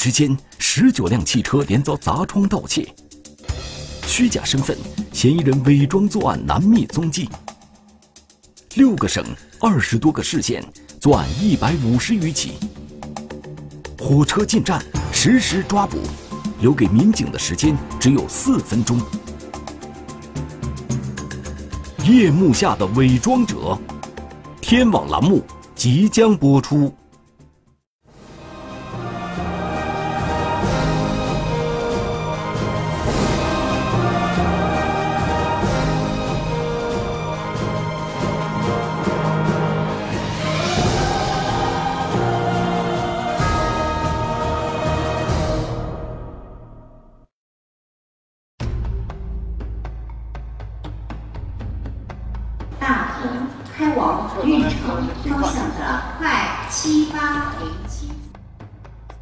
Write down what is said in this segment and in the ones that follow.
之间，十九辆汽车连遭砸窗盗窃，虚假身份，嫌疑人伪装作案难觅踪迹。六个省，二十多个市县，作案一百五十余起。火车进站，实时抓捕，留给民警的时间只有四分钟。夜幕下的伪装者，天网栏目即将播出。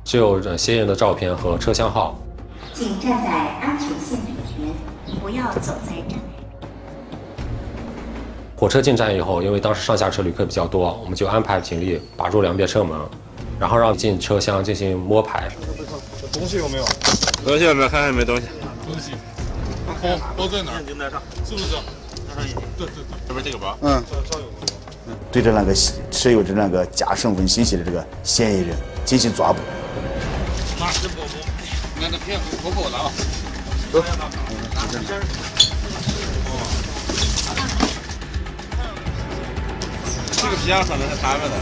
只有鲜艳的照片和车厢号。请站在安全线里边，不要走在站内。火车进站以后，因为当时上下车旅客比较多，我们就安排警力把住两边车门，然后让进车厢进行摸排。东西有没有？东西有没有？看看有没有东西。东西。包包在哪儿？在上，是不是？对对对，这边这个包。嗯。对着那个持有着那个假身份信息的这个嫌疑人进行抓捕。拿这包包，你看这皮厚厚的啊。走。这个皮上上面是他们的。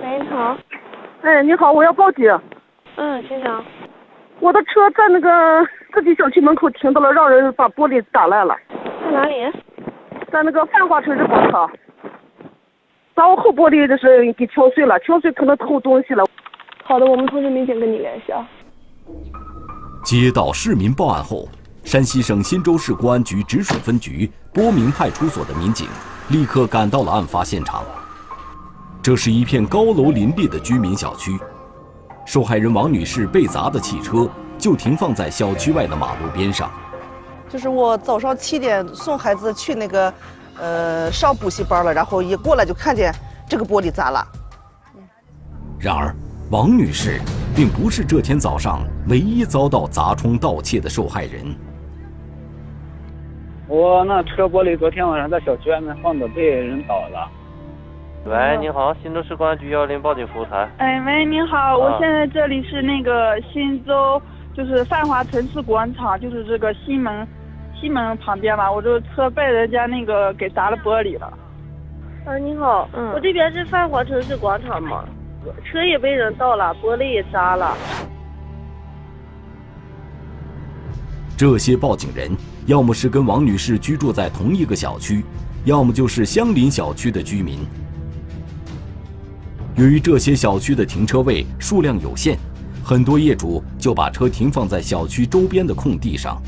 喂，你好。哎，你好，我要报警。嗯，先生。我的车在那个自己小区门口停到了，让人把玻璃打烂了。在哪里？在那个繁华城市广场。把我后玻璃就是给敲碎了，敲碎可能偷东西了。好的，我们通知民警跟你联系啊。接到市民报案后，山西省忻州市公安局直属分局波明派出所的民警立刻赶到了案发现场。这是一片高楼林立的居民小区。受害人王女士被砸的汽车就停放在小区外的马路边上。就是我早上七点送孩子去那个，呃，上补习班了，然后一过来就看见这个玻璃砸了。然而，王女士并不是这天早上唯一遭到砸窗盗窃的受害人。我那车玻璃昨天晚上在小区外面放的，被人倒了。喂，你好，忻州市公安局幺零报警服务台。哎，喂，你好，我现在这里是那个忻州，就是泛华城市广场，就是这个西门，西门旁边吧。我这车被人家那个给砸了玻璃了。啊，你好，嗯，我这边是泛华城市广场嘛，车也被人盗了，玻璃也砸了。这些报警人要么是跟王女士居住在同一个小区，要么就是相邻小区的居民。由于这些小区的停车位数量有限，很多业主就把车停放在小区周边的空地上。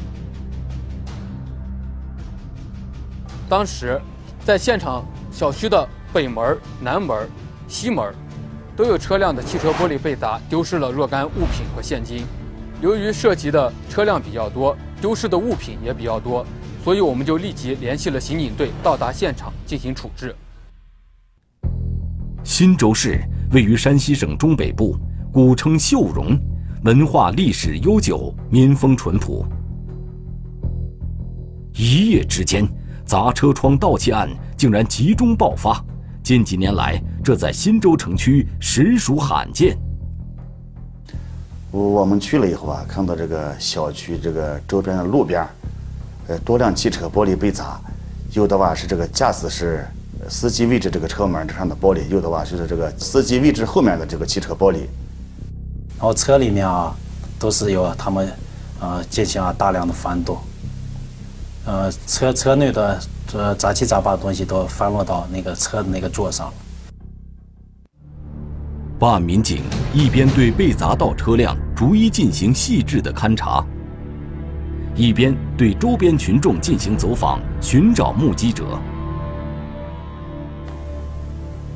当时，在现场小区的北门、南门、西门，都有车辆的汽车玻璃被砸，丢失了若干物品和现金。由于涉及的车辆比较多，丢失的物品也比较多，所以我们就立即联系了刑警队到达现场进行处置。忻州市位于山西省中北部，古称秀容，文化历史悠久，民风淳朴。一夜之间，砸车窗盗窃案竟然集中爆发。近几年来，这在新洲城区实属罕见。我我们去了以后啊，看到这个小区这个周边的路边，呃，多辆汽车玻璃被砸，有的话是这个驾驶室。司机位置这个车门上的玻璃，有的话就是这个司机位置后面的这个汽车玻璃。然后车里面啊，都是有他们，呃，进行了大量的翻动。呃，车车内的这杂七杂八的东西都翻落到那个车的那个座上。办案民警一边对被砸到车辆逐一进行细致的勘查，一边对周边群众进行走访，寻找目击者。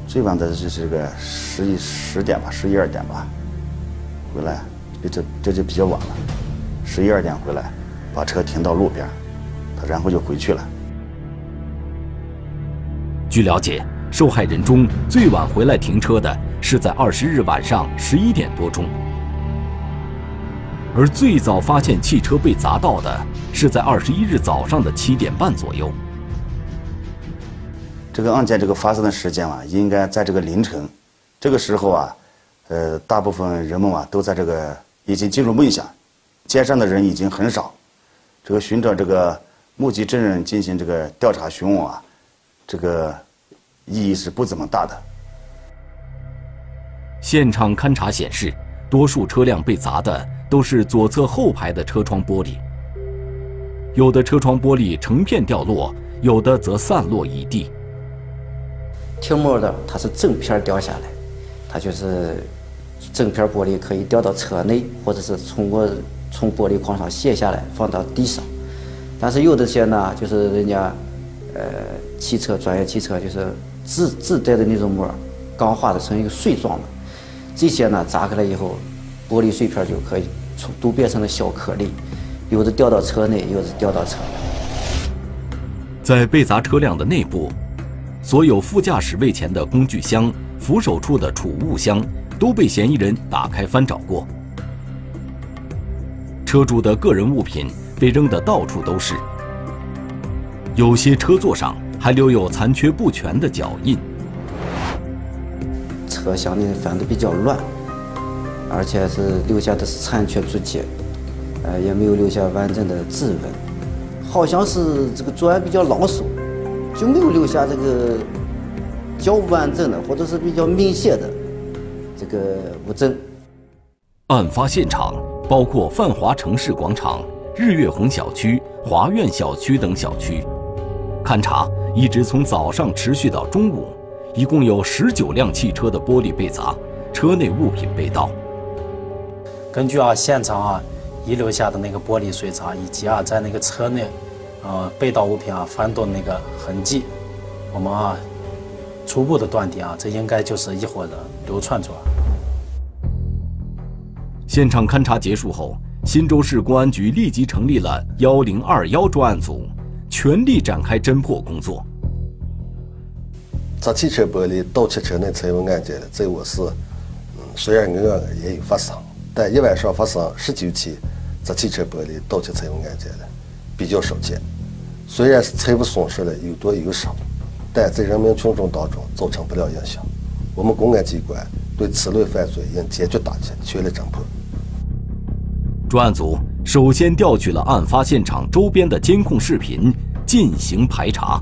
最晚的就是这个十一十点吧，十一二点吧，回来，这这就比较晚了，十一二点回来，把车停到路边，他然后就回去了。据了解，受害人中最晚回来停车的是在二十日晚上十一点多钟，而最早发现汽车被砸到的是在二十一日早上的七点半左右。这个案件这个发生的时间啊，应该在这个凌晨，这个时候啊，呃，大部分人们啊都在这个已经进入梦乡，街上的人已经很少，这个寻找这个目击证人进行这个调查询问啊，这个意义是不怎么大的。现场勘查显示，多数车辆被砸的都是左侧后排的车窗玻璃，有的车窗玻璃成片掉落，有的则散落一地。停模的，它是整片掉下来，它就是整片玻璃可以掉到车内，或者是从过从玻璃框上卸下来放到地上。但是有的些呢，就是人家呃汽车专业汽车就是自自带的那种膜，钢化的成一个碎状的，这些呢砸开了以后，玻璃碎片就可以从都变成了小颗粒，有的掉到车内，有的掉到车外。在被砸车辆的内部。所有副驾驶位前的工具箱、扶手处的储物箱都被嫌疑人打开翻找过。车主的个人物品被扔得到处都是，有些车座上还留有残缺不全的脚印。车厢里翻得比较乱，而且是留下的是残缺足迹，呃，也没有留下完整的指纹，好像是这个作案比较老手。就没有留下这个较完整的或者是比较明显的这个物证。案发现场包括泛华城市广场、日月红小区、华苑小区等小区。勘查一直从早上持续到中午，一共有十九辆汽车的玻璃被砸，车内物品被盗。根据啊现场啊遗留下的那个玻璃碎渣，以及啊在那个车内。呃，被盗物品啊，翻动那个痕迹，我们啊，初步的断定啊，这应该就是一伙人流窜作案。现场勘查结束后，新州市公安局立即成立了幺零二幺专案组，全力展开侦破工作。砸汽车玻璃、盗窃车内财物案件，在我市，嗯，虽然偶尔也有发生，但一晚上发生十九起砸汽车玻璃、盗窃财物案件的。比较少见，虽然是财物损失了有多有少，但在人民群众当中造成不了影响。我们公安机关对此类犯罪应坚决打击，全力侦破。专案组首先调取了案发现场周边的监控视频进行排查。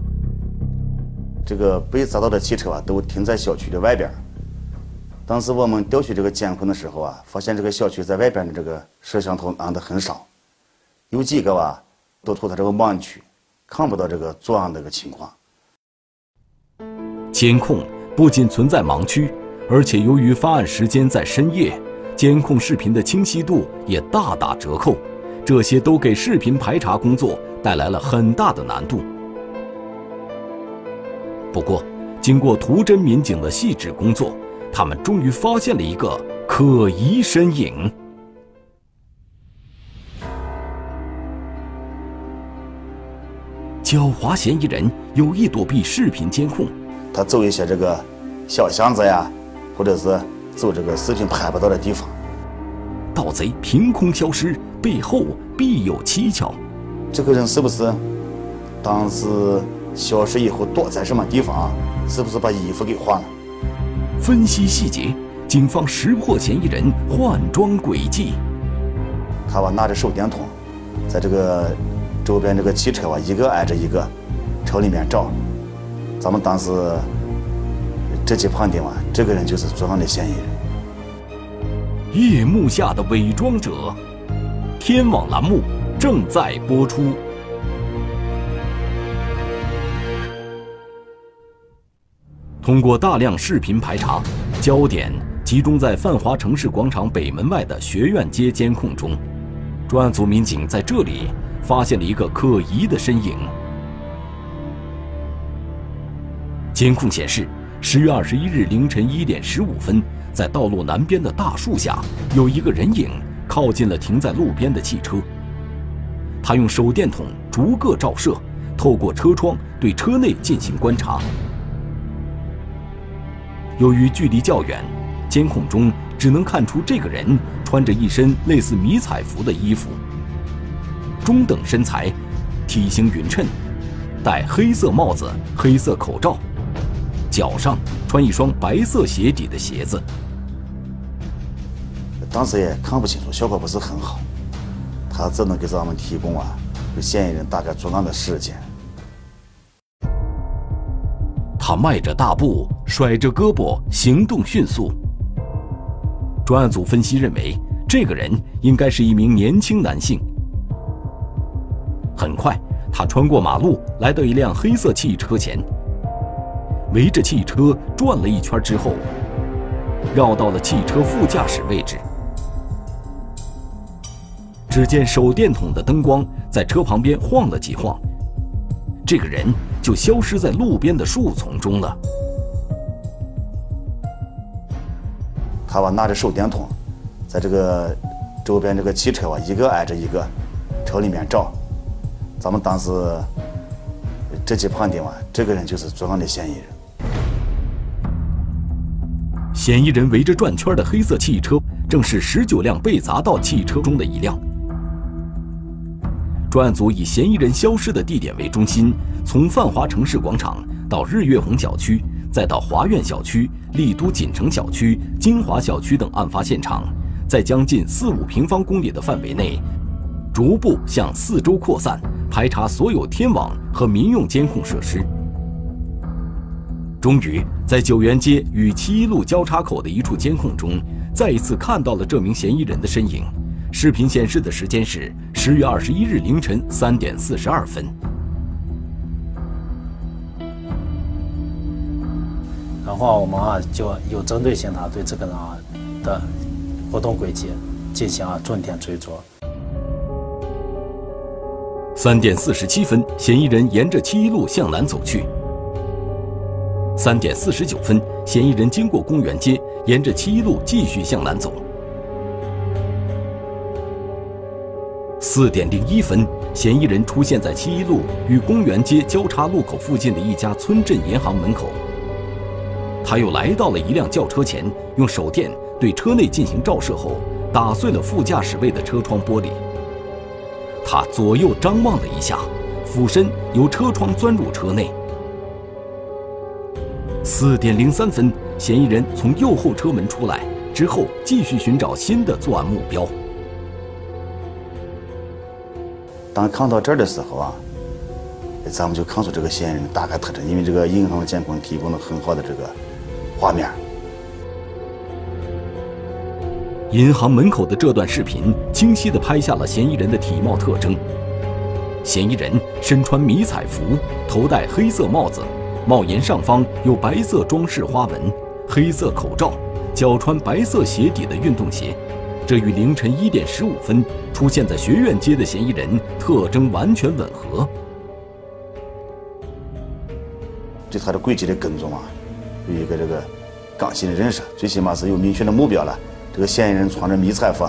这个被砸到的汽车啊，都停在小区的外边。当时我们调取这个监控的时候啊，发现这个小区在外边的这个摄像头安的很少，有几个吧。都处在这个盲区，看不到这个作案这个情况。监控不仅存在盲区，而且由于发案时间在深夜，监控视频的清晰度也大打折扣，这些都给视频排查工作带来了很大的难度。不过，经过图侦民警的细致工作，他们终于发现了一个可疑身影。狡猾嫌疑人有意躲避视频监控，他走一些这个小巷子呀，或者是走这个视频拍不到的地方。盗贼凭空消失，背后必有蹊跷。这个人是不是当时消失以后躲在什么地方？是不是把衣服给换了？分析细节，警方识破嫌疑人换装轨迹。他吧拿着手电筒，在这个。周边这个汽车啊，一个挨着一个，朝里面照。咱们当时这起判定啊，这个人就是作案的嫌疑人。夜幕下的伪装者，天网栏目正在播出。通过大量视频排查，焦点集中在泛华城市广场北门外的学院街监控中，专案组民警在这里。发现了一个可疑的身影。监控显示，十月二十一日凌晨一点十五分，在道路南边的大树下，有一个人影靠近了停在路边的汽车。他用手电筒逐个照射，透过车窗对车内进行观察。由于距离较远，监控中只能看出这个人穿着一身类似迷彩服的衣服，中等身材，体型匀称，戴黑色帽子、黑色口罩，脚上穿一双白色鞋底的鞋子。当时也看不清楚，效果不是很好，他只能给咱们提供啊，嫌疑人大概作案的时间。他迈着大步，甩着胳膊，行动迅速。专案组分析认为，这个人应该是一名年轻男性。很快，他穿过马路，来到一辆黑色汽车前，围着汽车转了一圈之后，绕到了汽车副驾驶位置。只见手电筒的灯光在车旁边晃了几晃，这个人就消失在路边的树丛中了。他吧拿着手电筒，在这个周边这个汽车吧一个挨着一个，车里面照。咱们当时直接判定啊，这个人就是作案的嫌疑人。嫌疑人围着转圈的黑色汽车，正是十九辆被砸到汽车中的一辆。专案组以嫌疑人消失的地点为中心，从泛华城市广场到日月红小区。再到华苑小区、丽都锦城小区、金华小区等案发现场，在将近四五平方公里的范围内，逐步向四周扩散，排查所有天网和民用监控设施。终于，在九元街与七一路交叉口的一处监控中，再一次看到了这名嫌疑人的身影。视频显示的时间是十月二十一日凌晨三点四十二分。然后我们啊就有针对性的对这个人啊的活动轨迹进行啊重点追踪。三点四十七分，嫌疑人沿着七一路向南走去。三点四十九分，嫌疑人经过公园街，沿着七一路继续向南走。四点零一分，嫌疑人出现在七一路与公园街交叉路口附近的一家村镇银行门口。他又来到了一辆轿车前，用手电对车内进行照射后，打碎了副驾驶位的车窗玻璃。他左右张望了一下，俯身由车窗钻入车内。四点零三分，嫌疑人从右后车门出来之后，继续寻找新的作案目标。当看到这儿的时候啊，咱们就看出这个嫌疑人大概特征，因为这个银行的监控提供了很好的这个。画面。银行门口的这段视频清晰地拍下了嫌疑人的体貌特征。嫌疑人身穿迷彩服，头戴黑色帽子，帽檐上方有白色装饰花纹，黑色口罩，脚穿白色鞋底的运动鞋。这与凌晨一点十五分出现在学院街的嫌疑人特征完全吻合。对他的轨迹的跟踪啊。有一个这个刚性的认识，最起码是有明确的目标了。这个嫌疑人穿着迷彩服，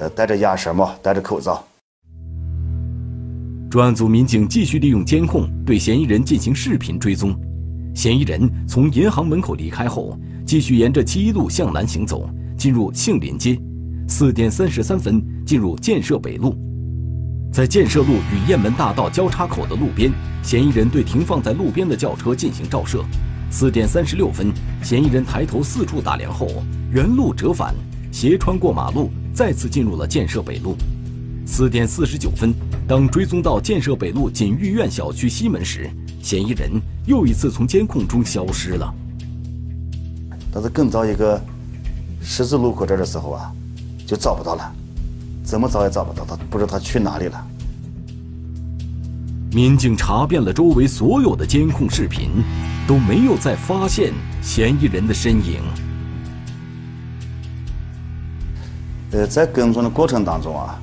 呃，戴着鸭舌帽，戴着口罩。专案组民警继续利用监控对嫌疑人进行视频追踪。嫌疑人从银行门口离开后，继续沿着七一路向南行走，进入杏林街。四点三十三分，进入建设北路。在建设路与雁门大道交叉口的路边，嫌疑人对停放在路边的轿车进行照射。四点三十六分，嫌疑人抬头四处打量后，原路折返，斜穿过马路，再次进入了建设北路。四点四十九分，当追踪到建设北路锦玉苑小区西门时，嫌疑人又一次从监控中消失了。但是更早一个十字路口这儿的时候啊，就找不到了，怎么找也找不到他，不知道他去哪里了。民警查遍了周围所有的监控视频。都没有再发现嫌疑人的身影。呃，在跟踪的过程当中啊，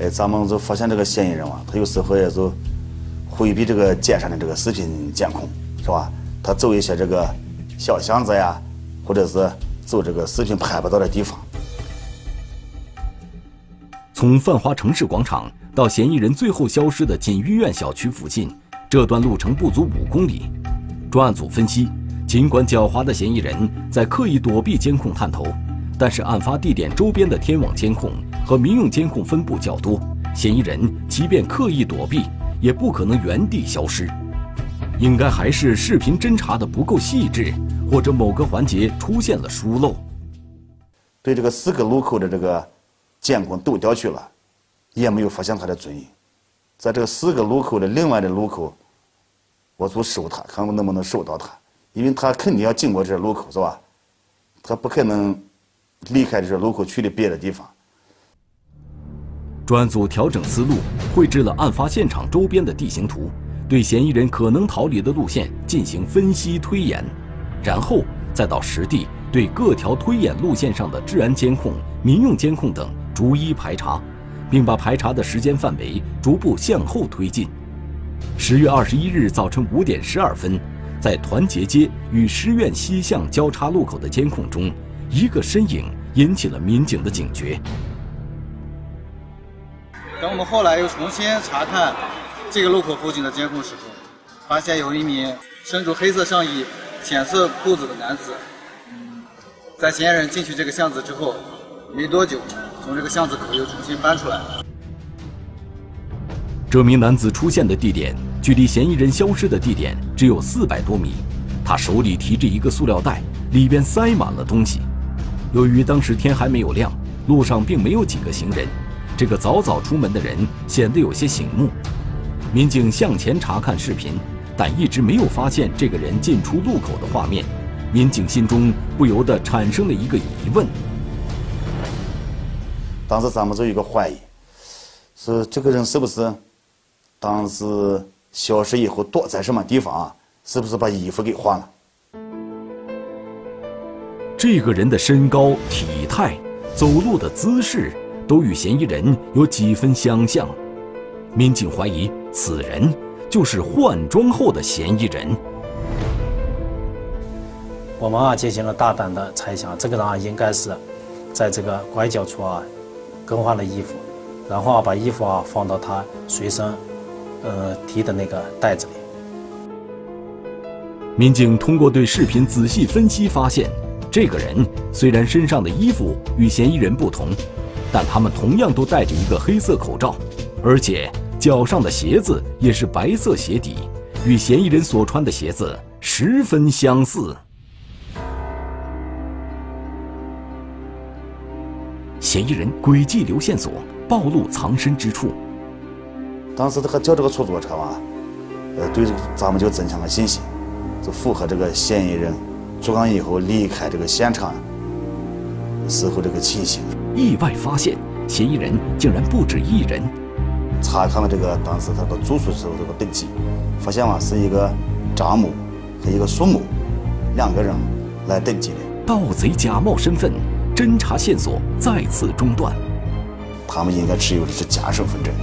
哎，咱们就发现这个嫌疑人啊，他有时候也就回避这个街上的这个视频监控，是吧？他走一些这个小巷子呀，或者是走这个视频拍不到的地方。从泛华城市广场到嫌疑人最后消失的锦玉苑小区附近，这段路程不足五公里。专案组分析，尽管狡猾的嫌疑人在刻意躲避监控探头，但是案发地点周边的天网监控和民用监控分布较多，嫌疑人即便刻意躲避，也不可能原地消失。应该还是视频侦查的不够细致，或者某个环节出现了疏漏。对这个四个路口的这个监控都调取了，也没有发现他的踪影。在这个四个路口的另外的路口，我就收他，看我能不能收到他，因为他肯定要经过这路口，是吧？他不可能离开这路口去的别的地方。专案组调整思路，绘制了案发现场周边的地形图，对嫌疑人可能逃离的路线进行分析推演，然后再到实地对各条推演路线上的治安监控、民用监控等逐一排查。并把排查的时间范围逐步向后推进。十月二十一日早晨五点十二分，在团结街与师院西巷交叉路口的监控中，一个身影引起了民警的警觉。等我们后来又重新查看这个路口附近的监控时候，发现有一名身着黑色上衣、浅色裤子的男子，在嫌疑人进去这个巷子之后没多久。从这个巷子口又重新搬出来。这名男子出现的地点距离嫌疑人消失的地点只有四百多米，他手里提着一个塑料袋，里边塞满了东西。由于当时天还没有亮，路上并没有几个行人，这个早早出门的人显得有些醒目。民警向前查看视频，但一直没有发现这个人进出路口的画面，民警心中不由得产生了一个疑问。当时咱们就有个怀疑，是这个人是不是当时消失以后躲在什么地方啊？是不是把衣服给换了？这个人的身高、体态、走路的姿势都与嫌疑人有几分相像，民警怀疑此人就是换装后的嫌疑人。我们啊进行了大胆的猜想，这个人啊应该是在这个拐角处啊。更换了衣服，然后啊，把衣服啊放到他随身，呃提的那个袋子里。民警通过对视频仔细分析发现，这个人虽然身上的衣服与嫌疑人不同，但他们同样都戴着一个黑色口罩，而且脚上的鞋子也是白色鞋底，与嫌疑人所穿的鞋子十分相似。嫌疑人诡计留线索，暴露藏身之处。当时他叫这个出租车嘛，呃，对咱们就增强了信心，就符合这个嫌疑人作案以后离开这个现场时候这个情形。意外发现，嫌疑人竟然不止一人。查看了这个当时他的住宿时候这个登记，发现嘛是一个张某和一个苏某两个人来登记的。盗贼假冒身份。侦查线索再次中断，他们应该持有的是假身份证。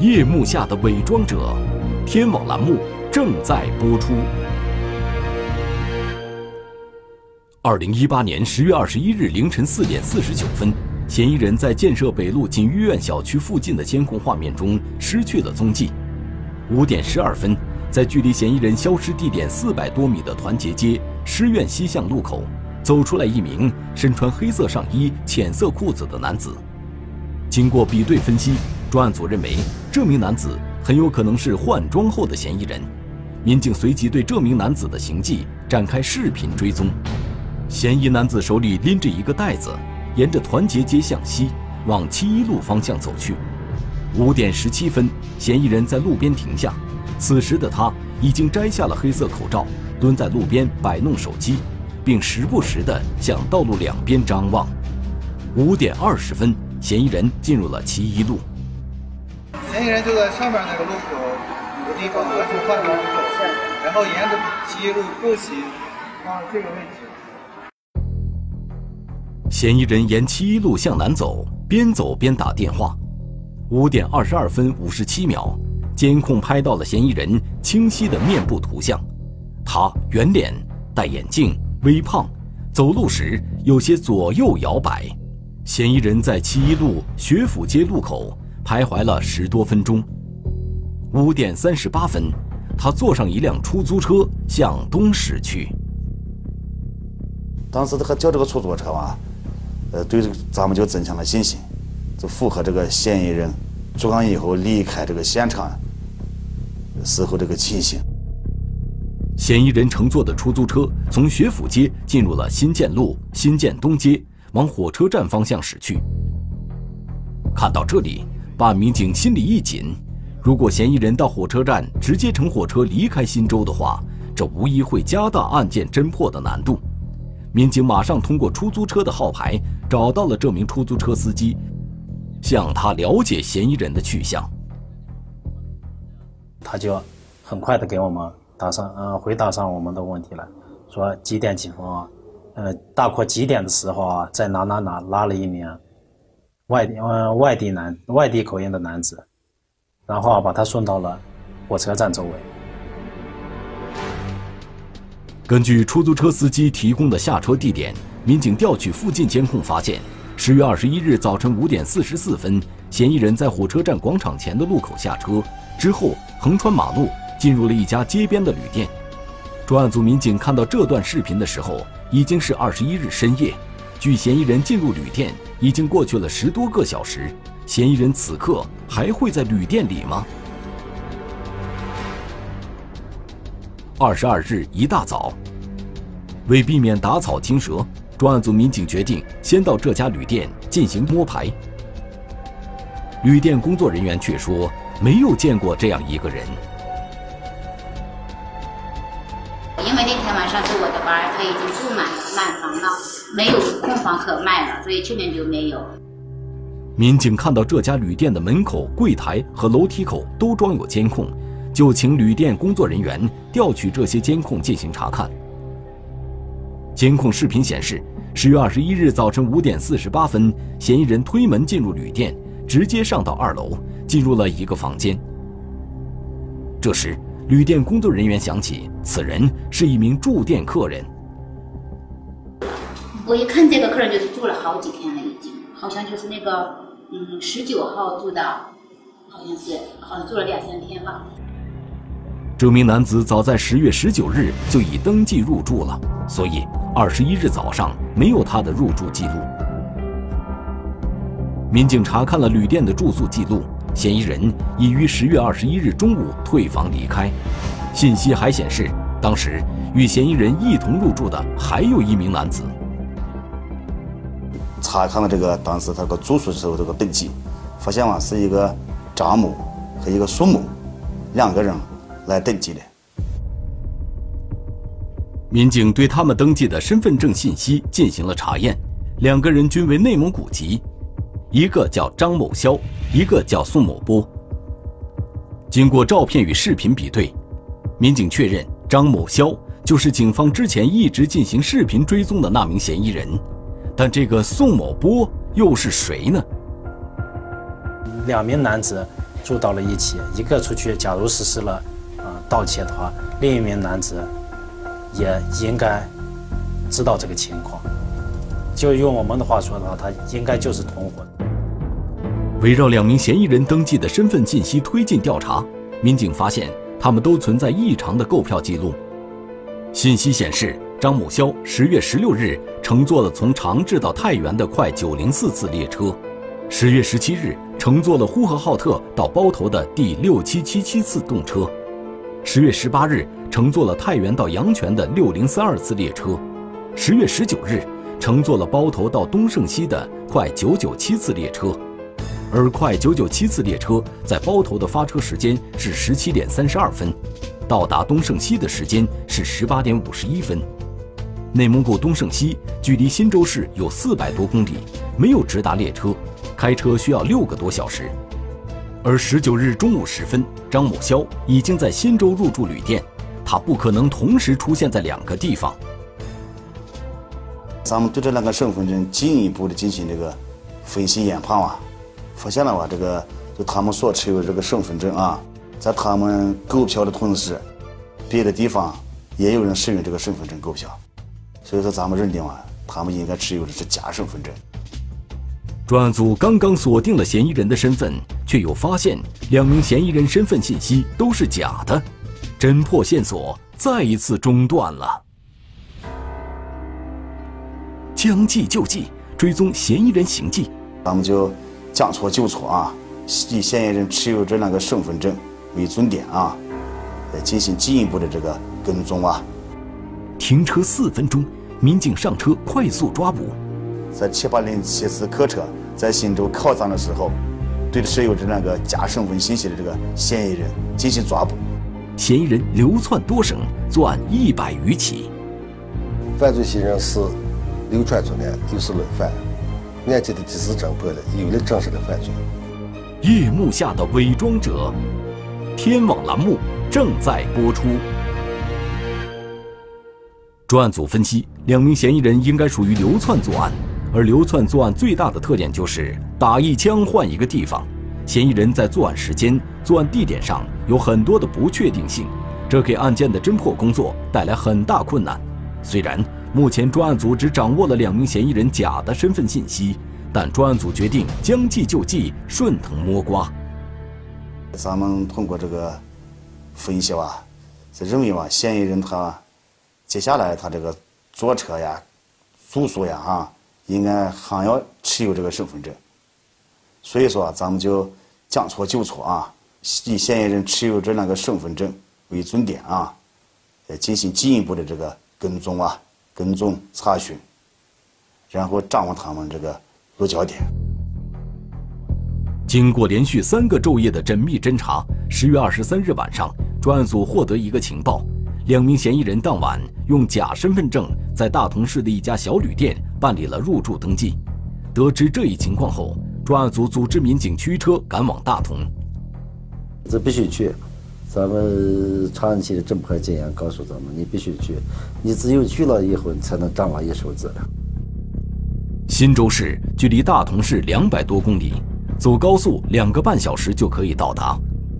夜幕下的伪装者，天网栏目正在播出。二零一八年十月二十一日凌晨四点四十九分，嫌疑人在建设北路锦御苑小区附近的监控画面中失去了踪迹。五点十二分，在距离嫌疑人消失地点四百多米的团结街师院西巷路口。走出来一名身穿黑色上衣、浅色裤子的男子。经过比对分析，专案组认为这名男子很有可能是换装后的嫌疑人。民警随即对这名男子的行迹展开视频追踪。嫌疑男子手里拎着一个袋子，沿着团结街向西往七一路方向走去。五点十七分，嫌疑人在路边停下。此时的他已经摘下了黑色口罩，蹲在路边摆弄手机。并时不时地向道路两边张望。五点二十分，嫌疑人进入了七一路。嫌疑人就在上面那个路口有个地方完成换装后，然后沿着七一路步行往这个位置。嫌疑人沿七一路向南走，边走边打电话。五点二十二分五十七秒，监控拍到了嫌疑人清晰的面部图像，他圆脸，戴眼镜。微胖，走路时有些左右摇摆。嫌疑人在七一路学府街路口徘徊了十多分钟。五点三十八分，他坐上一辆出租车向东驶去。当时他叫这个出租车嘛，呃，对咱们就增强了信心，就符合这个嫌疑人作案以后离开这个现场时候这个情形。嫌疑人乘坐的出租车从学府街进入了新建路、新建东街，往火车站方向驶去。看到这里，办案民警心里一紧：如果嫌疑人到火车站直接乘火车离开新州的话，这无疑会加大案件侦破的难度。民警马上通过出租车的号牌找到了这名出租车司机，向他了解嫌疑人的去向。他就很快的给我们答上，呃，回答上我们的问题了，说几点几分啊，呃，大概几点的时候啊，在哪哪哪拉了一名外地呃外地男外地口音的男子，然后啊把他送到了火车站周围。根据出租车司机提供的下车地点，民警调取附近监控，发现十月二十一日早晨五点四十四分，嫌疑人在火车站广场前的路口下车，之后横穿马路，进入了一家街边的旅店。专案组民警看到这段视频的时候，已经是二十一日深夜，距嫌疑人进入旅店已经过去了十多个小时，嫌疑人此刻还会在旅店里吗？二十二日一大早，为避免打草惊蛇，专案组民警决定先到这家旅店进行摸排。旅店工作人员却说没有见过这样一个人。因为那天晚上是我的班，他已经住满了满房了，没有空房可卖了，所以去年就没有。民警看到这家旅店的门口、柜台和楼梯口都装有监控。就请旅店工作人员调取这些监控进行查看。监控视频显示，十月二十一日早晨五点四十八分，嫌疑人推门进入旅店，直接上到二楼，进入了一个房间。这时，旅店工作人员想起此人是一名住店客人。我一看这个客人就是住了好几天了，已经，好像就是那个嗯十九号住的，好像是好像住了两三天吧。这名男子早在十月十九日就已登记入住了，所以二十一日早上没有他的入住记录。民警查看了旅店的住宿记录，嫌疑人已于十月二十一日中午退房离开。信息还显示，当时与嫌疑人一同入住的还有一名男子。查看了这个当时他个住宿时候这个登记，发现嘛是一个张某和一个苏某两个人。来登记的。民警对他们登记的身份证信息进行了查验，两个人均为内蒙古籍，一个叫张某肖，一个叫宋某波。经过照片与视频比对，民警确认张某肖就是警方之前一直进行视频追踪的那名嫌疑人，但这个宋某波又是谁呢？两名男子住到了一起，一个出去，假如实施了。盗窃的话，另一名男子也应该知道这个情况。就用我们的话说的话，他应该就是同伙。围绕两名嫌疑人登记的身份信息推进调查，民警发现他们都存在异常的购票记录。信息显示，张某肖十月十六日乘坐了从长治到太原的快九零四次列车，十月十七日乘坐了呼和浩特到包头的第六七七七次动车。十月十八日，乘坐了太原到阳泉的六零三二次列车；十月十九日，乘坐了包头到东胜西的快九九七次列车。而快九九七次列车在包头的发车时间是十七点三十二分，到达东胜西的时间是十八点五十一分。内蒙古东胜西距离新州市有四百多公里，没有直达列车，开车需要六个多小时。而十九日中午时分，张某肖已经在新州入住旅店，他不可能同时出现在两个地方。咱们对这两个身份证进一步的进行这个分析研判啊，发现了吧？这个就他们所持有这个身份证啊，在他们购票的同时，别的地方也有人使用这个身份证购票，所以说咱们认定啊，他们应该持有的是假身份证。专案组刚刚锁定了嫌疑人的身份，却又发现两名嫌疑人身份信息都是假的，侦破线索再一次中断了。将计就计，追踪嫌疑人行迹，咱们就将错就错啊，以嫌疑人持有这两个身份证为准点啊，来进行进一步的这个跟踪啊。停车四分钟，民警上车快速抓捕。在七八零七次客车在新州靠站的时候，对持有这两个假身份信息的这个嫌疑人进行抓捕。嫌疑人流窜多省，作案一百余起。犯罪嫌疑人是流窜作案，又是累犯，案件的第四侦破了，有了真实的犯罪。夜幕下的伪装者，天网栏目正在播出。专案组分析，两名嫌疑人应该属于流窜作案。而流窜作案最大的特点就是打一枪换一个地方，嫌疑人在作案时间、作案地点上有很多的不确定性，这给案件的侦破工作带来很大困难。虽然目前专案组只掌握了两名嫌疑人假的身份信息，但专案组决定将计就计，顺藤摸瓜。咱们通过这个分析吧，是认为吧，嫌疑人他接下来他这个坐车呀、住宿呀，啊。应该还要持有这个身份证，所以说咱们就将错就错啊，以嫌疑人持有这两个身份证为准点啊，来进行进一步的这个跟踪啊、跟踪查询，然后掌握他们这个落脚点。经过连续三个昼夜的缜密侦查，十月二十三日晚上，专案组获得一个情报。两名嫌疑人当晚用假身份证在大同市的一家小旅店办理了入住登记。得知这一情况后，专案组组织民警驱车赶往大同。这必须去，咱们长安区的侦破经验告诉咱们，你必须去，你只有去了以后，你才能掌握一手资料。忻州市距离大同市两百多公里，走高速两个半小时就可以到达。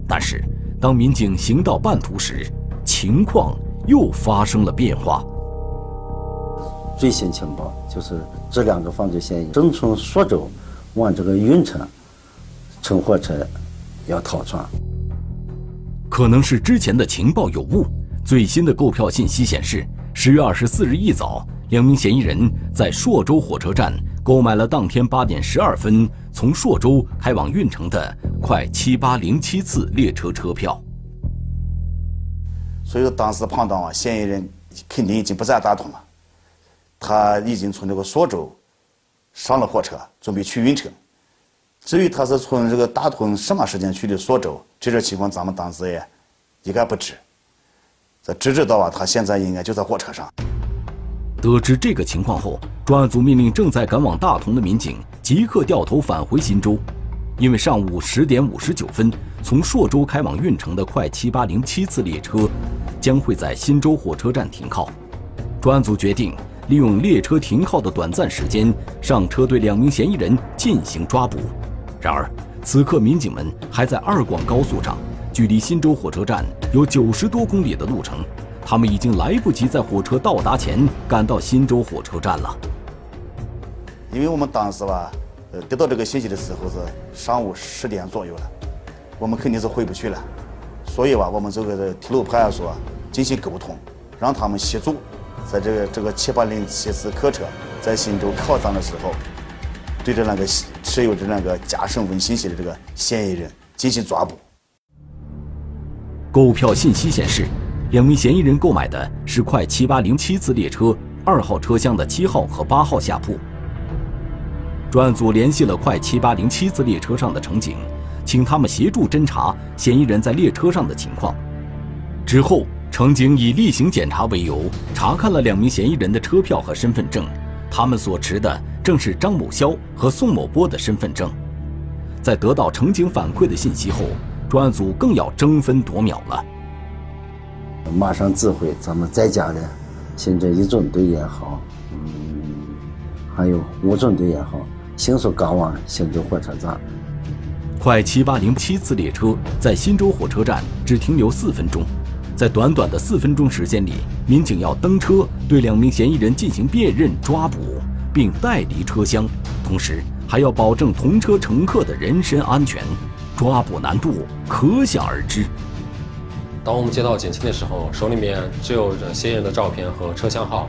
但是，当民警行到半途时，情况又发生了变化。最新情报就是这两个犯罪嫌疑人正从朔州往这个运城乘火车要逃窜。可能是之前的情报有误。最新的购票信息显示，十月二十四日一早，两名嫌疑人在朔州火车站购买了当天八点十二分从朔州开往运城的快七八零七次列车车票。所以说，当时判断啊，嫌疑人肯定已经不在大同了，他已经从这个朔州上了火车，准备去运城。至于他是从这个大同什么时间去的朔州，这种情况咱们当时也一概不知。这只知道啊，他现在应该就在火车上。得知这个情况后，专案组命令正在赶往大同的民警即刻掉头返回新州，因为上午十点五十九分。从朔州开往运城的快七八零七次列车，将会在新州火车站停靠。专案组决定利用列车停靠的短暂时间，上车对两名嫌疑人进行抓捕。然而，此刻民警们还在二广高速上，距离新州火车站有九十多公里的路程，他们已经来不及在火车到达前赶到新州火车站了。因为我们当时吧，呃，得到这个信息的时候是上午十点左右了。我们肯定是回不去了，所以吧，我们这个铁路派出所进行沟通，让他们协助，在这个这个七八零七次客车在新州靠站的时候，对着那个持有着那个假身份信息的这个嫌疑人进行抓捕。购票信息显示，两名嫌疑人购买的是快七八零七次列车二号车厢的七号和八号下铺。专案组联系了快七八零七次列车上的乘警。请他们协助侦查嫌疑人在列车上的情况。之后，乘警以例行检查为由，查看了两名嫌疑人的车票和身份证，他们所持的正是张某肖和宋某波的身份证。在得到乘警反馈的信息后，专案组更要争分夺秒了。马上指挥咱们在家的刑侦一中队也好，嗯，还有五中队也好，迅速赶往新州火车站。快七八零七次列车在新州火车站只停留四分钟，在短短的四分钟时间里，民警要登车对两名嫌疑人进行辨认、抓捕，并带离车厢，同时还要保证同车乘客的人身安全，抓捕难度可想而知。当我们接到警情的时候，手里面只有嫌疑人的照片和车厢号。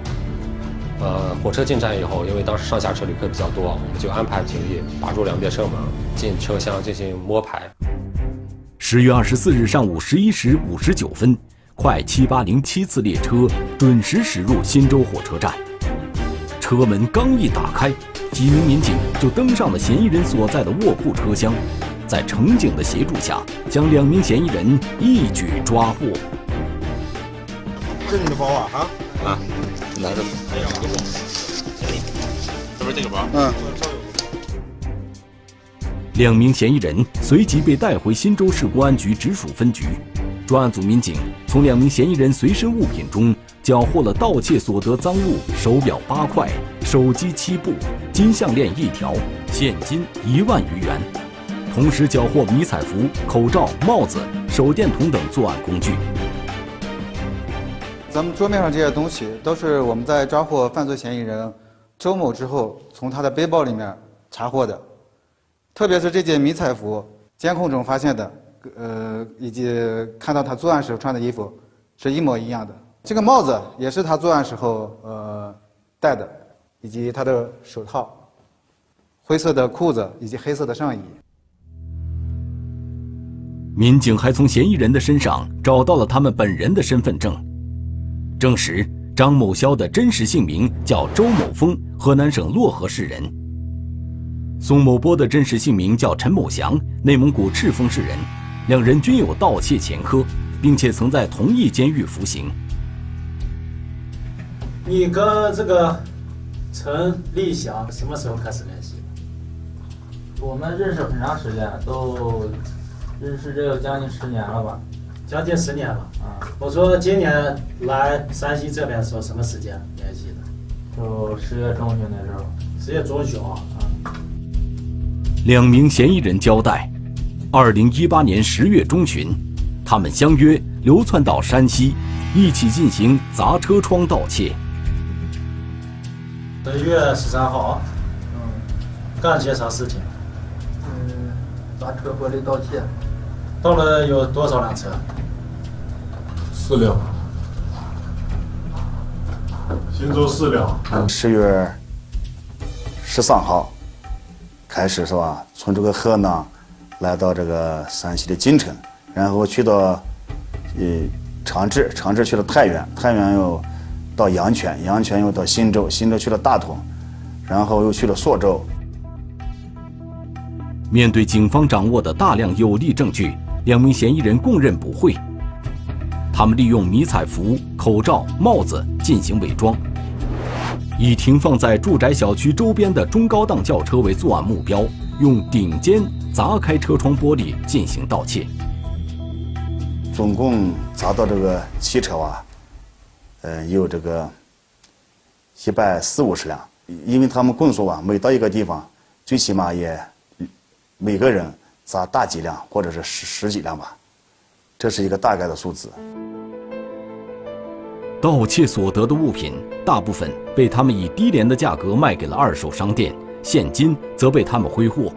呃，火车进站以后，因为当时上下车旅客比较多，我们就安排警力把住两边车门，进车厢进行摸排。十月二十四日上午十一时五十九分，快七八零七次列车准时驶入新州火车站。车门刚一打开，几名民警就登上了嫌疑人所在的卧铺车厢，在乘警的协助下，将两名嫌疑人一举抓获。这是你的包啊？啊啊，拿着。哎呀，这不是这个包？嗯。两名嫌疑人随即被带回新州市公安局直属分局。专案组民警从两名嫌疑人随身物品中缴获了盗窃所得赃物：手表八块、手机七部、金项链一条、现金一万余元，同时缴获迷彩服、口罩、帽子、手电筒等作案工具。咱们桌面上这些东西都是我们在抓获犯罪嫌疑人周某之后，从他的背包里面查获的。特别是这件迷彩服，监控中发现的，呃，以及看到他作案时候穿的衣服，是一模一样的。这个帽子也是他作案时候呃戴的，以及他的手套、灰色的裤子以及黑色的上衣。民警还从嫌疑人的身上找到了他们本人的身份证，证实张某霄的真实姓名叫周某峰，河南省漯河市人。宋某波的真实姓名叫陈某祥，内蒙古赤峰市人，两人均有盗窃前科，并且曾在同一监狱服刑。你跟这个陈立祥什么时候开始联系？我们认识很长时间，都认识这有将近十年了吧？将近十年了啊！我说今年来山西这边的时候什么时间联系的？就十月中旬的时候。十月中旬啊。两名嫌疑人交代，二零一八年十月中旬，他们相约流窜到山西，一起进行砸车窗盗窃。十月十三号，嗯，干些啥事情？嗯，砸车玻璃盗窃。盗了有多少辆车？四辆。新州四辆。十月十三号。开始是吧？从这个河南来到这个山西的晋城，然后去到呃长治，长治去了太原，太原又到阳泉，阳泉又到忻州，忻州去了大同，然后又去了朔州。面对警方掌握的大量有力证据，两名嫌疑人供认不讳。他们利用迷彩服、口罩、帽子进行伪装。以停放在住宅小区周边的中高档轿车为作案目标，用顶尖砸开车窗玻璃进行盗窃。总共砸到这个汽车啊，呃，有这个一百四五十辆。因为他们供述啊，每到一个地方，最起码也每个人砸大几辆或者是十十几辆吧，这是一个大概的数字。盗窃所得的物品大部分被他们以低廉的价格卖给了二手商店，现金则被他们挥霍，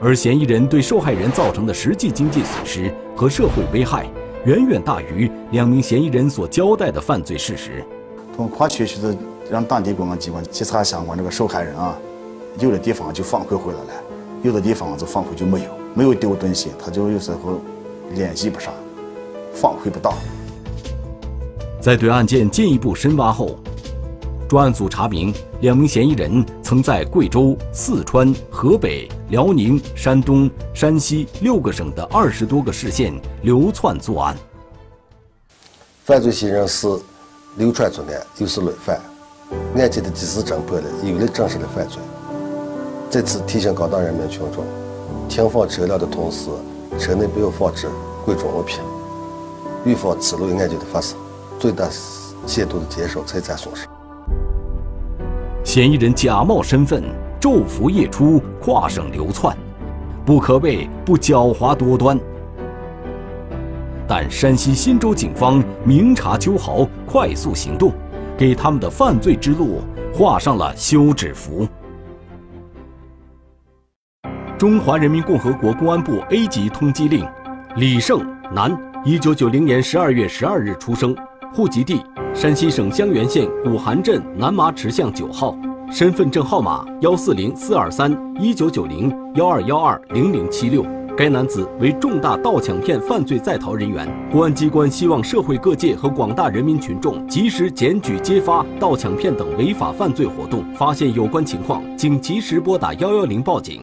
而嫌疑人对受害人造成的实际经济损失和社会危害，远远大于两名嫌疑人所交代的犯罪事实。从跨区去的让当地公安机关稽查相关这个受害人啊，有的地方就反馈回来了，有的地方就反馈就没有，没有丢东西，他就有时候联系不上，反馈不到。在对案件进一步深挖后，专案组查明，两名嫌疑人曾在贵州、四川、河北、辽宁、山东、山西六个省的二十多个市县流窜作案。犯罪嫌疑人是流窜作案，又是累犯，案件的及时侦破了，有力证实了犯罪。在此提醒广大人民群众，停放车辆的同时，车内不要放置贵重物品，预防此类案件的发生。最大限度的减少财产损失。嫌疑人假冒身份，昼伏夜出，跨省流窜，不可谓不狡猾多端。但山西忻州警方明察秋毫，快速行动，给他们的犯罪之路画上了休止符。中华人民共和国公安部 A 级通缉令：李胜，男。一九九零年十二月十二日出生，户籍地山西省襄垣县古韩镇南麻池巷九号，身份证号码幺四零四二三一九九零幺二幺二零零七六。该男子为重大盗抢骗犯罪在逃人员，公安机关希望社会各界和广大人民群众及时检举揭发盗抢骗等违法犯罪活动，发现有关情况，请及时拨打幺幺零报警。